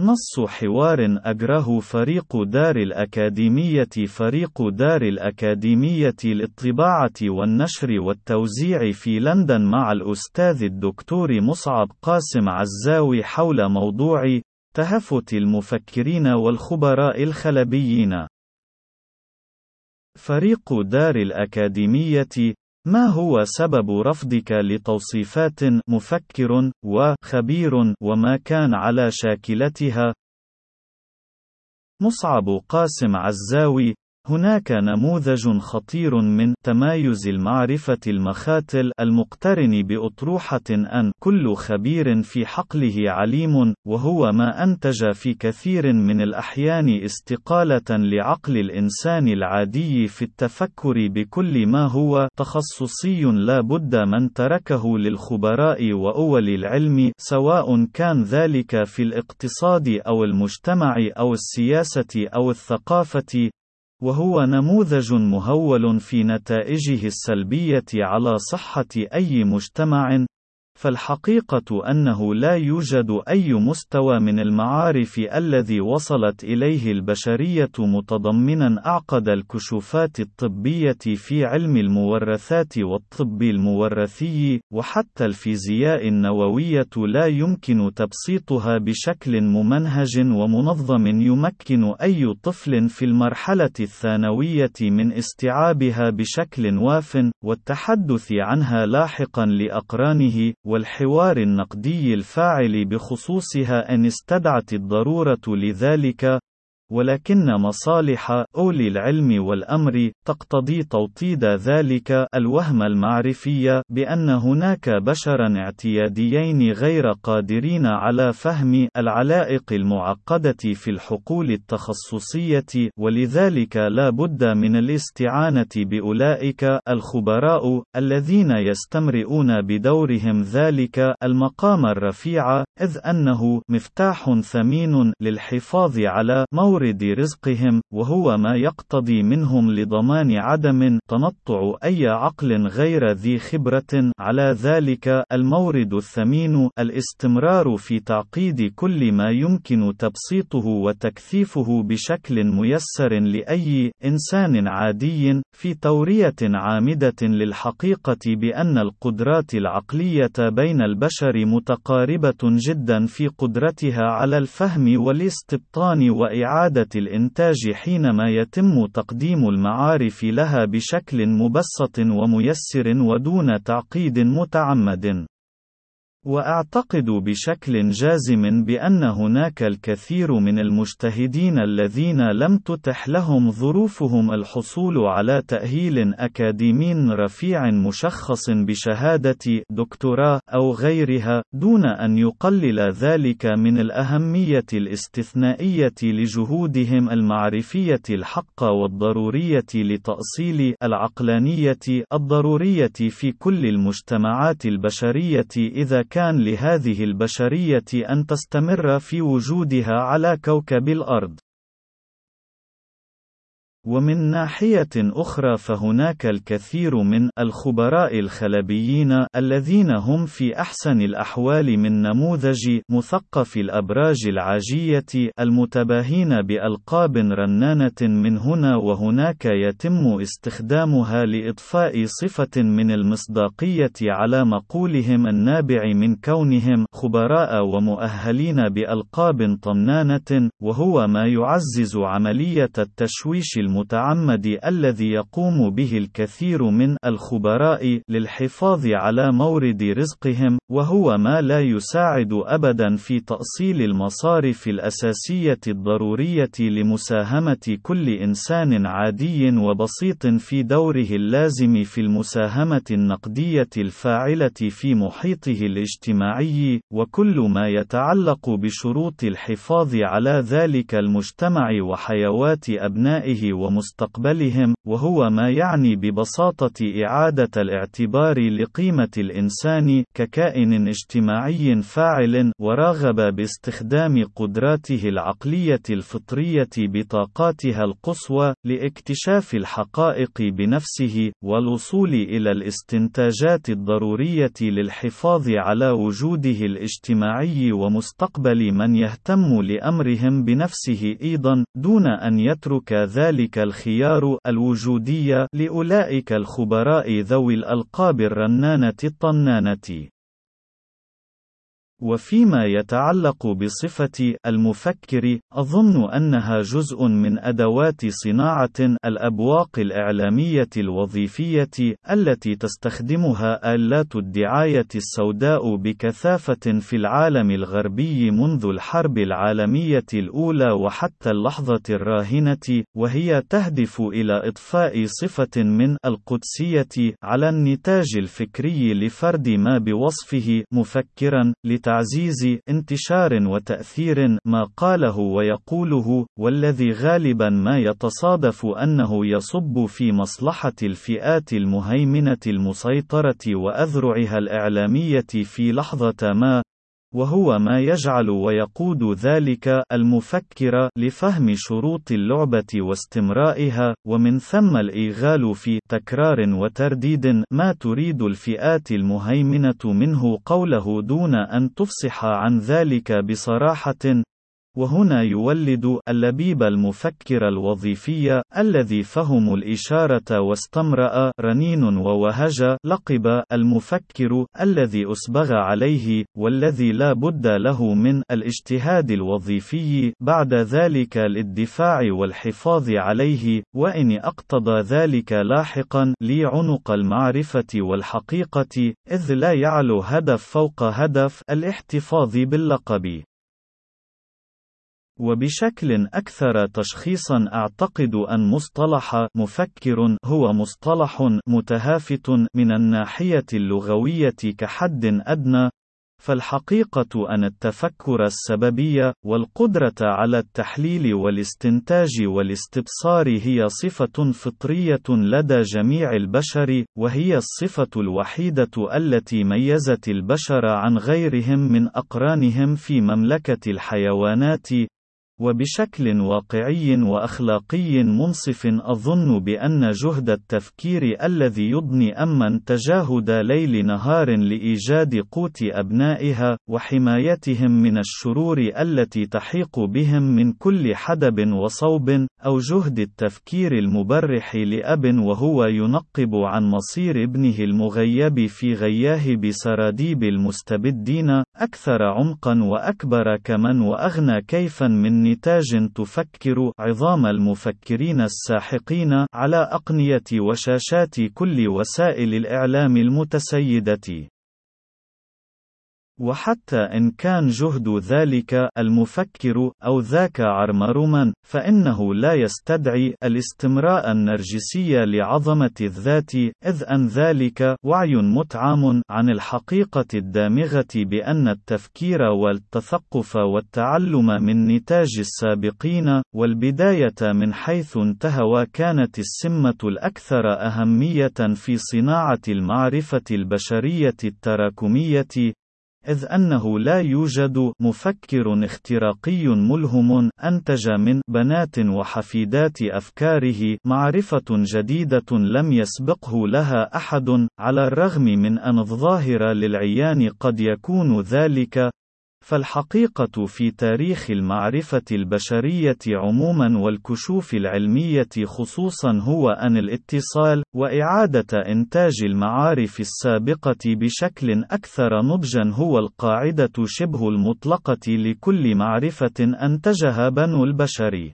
نص حوار أجره فريق دار الأكاديمية فريق دار الأكاديمية للطباعة والنشر والتوزيع في لندن مع الأستاذ الدكتور مصعب قاسم عزاوي حول موضوع تهفت المفكرين والخبراء الخلبيين. فريق دار الأكاديمية ما هو سبب رفضك لتوصيفات مفكر وخبير وما كان على شاكلتها؟ مصعب قاسم عزاوي هناك نموذج خطير من تمايز المعرفة المخاتل المقترن بأطروحة أن كل خبير في حقله عليم، وهو ما أنتج في كثير من الأحيان استقالة لعقل الإنسان العادي في التفكر بكل ما هو تخصصي لا بد من تركه للخبراء وأول العلم، سواء كان ذلك في الاقتصاد أو المجتمع أو السياسة أو الثقافة، وهو نموذج مهول في نتائجه السلبية على صحة أي مجتمع، فالحقيقة أنه لا يوجد أي مستوى من المعارف الذي وصلت إليه البشرية متضمنا أعقد الكشوفات الطبية في علم المورثات والطب المورثي، وحتى الفيزياء النووية لا يمكن تبسيطها بشكل ممنهج ومنظم يمكن أي طفل في المرحلة الثانوية من استيعابها بشكل واف، والتحدث عنها لاحقا لأقرانه، والحوار النقدي الفاعل بخصوصها إن استدعت الضرورة لذلك، ولكن مصالح أولي العلم والأمر تقتضي توطيد ذلك الوهم المعرفي بأن هناك بشرا اعتياديين غير قادرين على فهم العلائق المعقدة في الحقول التخصصية ولذلك لا بد من الاستعانة بأولئك الخبراء الذين يستمرئون بدورهم ذلك المقام الرفيع إذ أنه مفتاح ثمين للحفاظ على مورد مورد رزقهم، وهو ما يقتضي منهم لضمان عدم تنطع أي عقل غير ذي خبرة. على ذلك المورد الثمين الاستمرار في تعقيد كل ما يمكن تبسيطه وتكثيفه بشكل ميسر لأي إنسان عادي. في تورية عامدة للحقيقة بأن القدرات العقلية بين البشر متقاربة جدا في قدرتها على الفهم والاستبطان وإعادة إعادة الإنتاج حينما يتم تقديم المعارف لها بشكل مبسط وميسر ودون تعقيد متعمد. وأعتقد بشكل جازم بأن هناك الكثير من المجتهدين الذين لم تتح لهم ظروفهم الحصول على تأهيل أكاديمي رفيع مشخص بشهادة دكتوراه أو غيرها دون أن يقلل ذلك من الأهمية الاستثنائية لجهودهم المعرفية الحقه والضرورية لتأصيل العقلانية الضرورية في كل المجتمعات البشرية إذا كان لهذه البشرية أن تستمر في وجودها على كوكب الأرض. ومن ناحية أخرى فهناك الكثير من الخبراء الخلبيين الذين هم في أحسن الأحوال من نموذج مثقف الأبراج العاجية المتباهين بألقاب رنانة من هنا وهناك يتم استخدامها لإضفاء صفة من المصداقية على مقولهم النابع من كونهم خبراء ومؤهلين بألقاب طنانة وهو ما يعزز عملية التشويش المتعمد الذي يقوم به الكثير من الخبراء للحفاظ على مورد رزقهم، وهو ما لا يساعد أبدا في تأصيل المصارف الأساسية الضرورية لمساهمة كل إنسان عادي وبسيط في دوره اللازم في المساهمة النقدية الفاعلة في محيطه الاجتماعي، وكل ما يتعلق بشروط الحفاظ على ذلك المجتمع وحيوات أبنائه ومستقبلهم، وهو ما يعني ببساطة إعادة الاعتبار لقيمة الإنسان ككائن اجتماعي فاعل، وراغب باستخدام قدراته العقلية الفطرية بطاقاتها القصوى لاكتشاف الحقائق بنفسه، والوصول إلى الاستنتاجات الضرورية للحفاظ على وجوده الاجتماعي ومستقبل من يهتم لأمرهم بنفسه أيضا، دون أن يترك ذلك الخيار الوجودي لأولئك الخبراء ذوي الألقاب الرنانة الطنانة. وفيما يتعلق بصفة المفكر، أظن أنها جزء من أدوات صناعة الأبواق الإعلامية الوظيفية التي تستخدمها آلات الدعاية السوداء بكثافة في العالم الغربي منذ الحرب العالمية الأولى وحتى اللحظة الراهنة، وهي تهدف إلى إضفاء صفة من القدسية على النتاج الفكري لفرد ما بوصفه مفكرا تعزيز انتشار وتأثير ما قاله ويقوله، والذي غالبا ما يتصادف أنه يصب في مصلحة الفئات المهيمنة المسيطرة وأذرعها الإعلامية في لحظة ما، وهو ما يجعل ويقود ذلك المفكر لفهم شروط اللعبة واستمرائها، ومن ثم الإيغال في تكرار وترديد ما تريد الفئات المهيمنة منه قوله دون أن تفصح عن ذلك بصراحة، وهنا يولد اللبيب المفكر الوظيفي الذي فهم الإشارة واستمرأ رنين ووهج لقب المفكر الذي أسبغ عليه والذي لا بد له من الاجتهاد الوظيفي بعد ذلك للدفاع والحفاظ عليه وإن أقتضى ذلك لاحقا لي عنق المعرفة والحقيقة إذ لا يعلو هدف فوق هدف الاحتفاظ باللقب. وبشكل أكثر تشخيصا أعتقد أن مصطلح مفكر هو مصطلح متهافت من الناحية اللغوية كحد أدنى فالحقيقة أن التفكر السببي والقدرة على التحليل والاستنتاج والاستبصار هي صفة فطرية لدى جميع البشر وهي الصفة الوحيدة التي ميزت البشر عن غيرهم من أقرانهم في مملكة الحيوانات. وبشكل واقعي وأخلاقي منصف أظن بأن جهد التفكير الذي يضني أمن تجاهد ليل نهار لإيجاد قوت أبنائها وحمايتهم من الشرور التي تحيق بهم من كل حدب وصوب أو جهد التفكير المبرح لأب وهو ينقب عن مصير ابنه المغيب في غياه بسراديب المستبدين أكثر عمقا وأكبر كمن وأغنى كيفا من نتاج تفكر عظام المفكرين الساحقين على أقنية وشاشات كل وسائل الإعلام المتسيدة. وحتى إن كان جهد ذلك المفكر أو ذاك عرمرما، فإنه لا يستدعي الاستمراء النرجسي لعظمة الذات، إذ أن ذلك وعي متعام عن الحقيقة الدامغة بأن التفكير والتثقف والتعلم من نتاج السابقين، والبداية من حيث انتهى كانت السمة الأكثر أهمية في صناعة المعرفة البشرية التراكمية، إذ أنه لا يوجد مفكر اختراقي ملهم أنتج من بنات وحفيدات أفكاره معرفة جديدة لم يسبقه لها أحد، على الرغم من أن الظاهر للعيان قد يكون ذلك، فالحقيقة في تاريخ المعرفة البشرية عموما والكشوف العلمية خصوصا هو أن الاتصال وإعادة إنتاج المعارف السابقة بشكل أكثر نضجا هو القاعدة شبه المطلقة لكل معرفة أنتجها بنو البشر.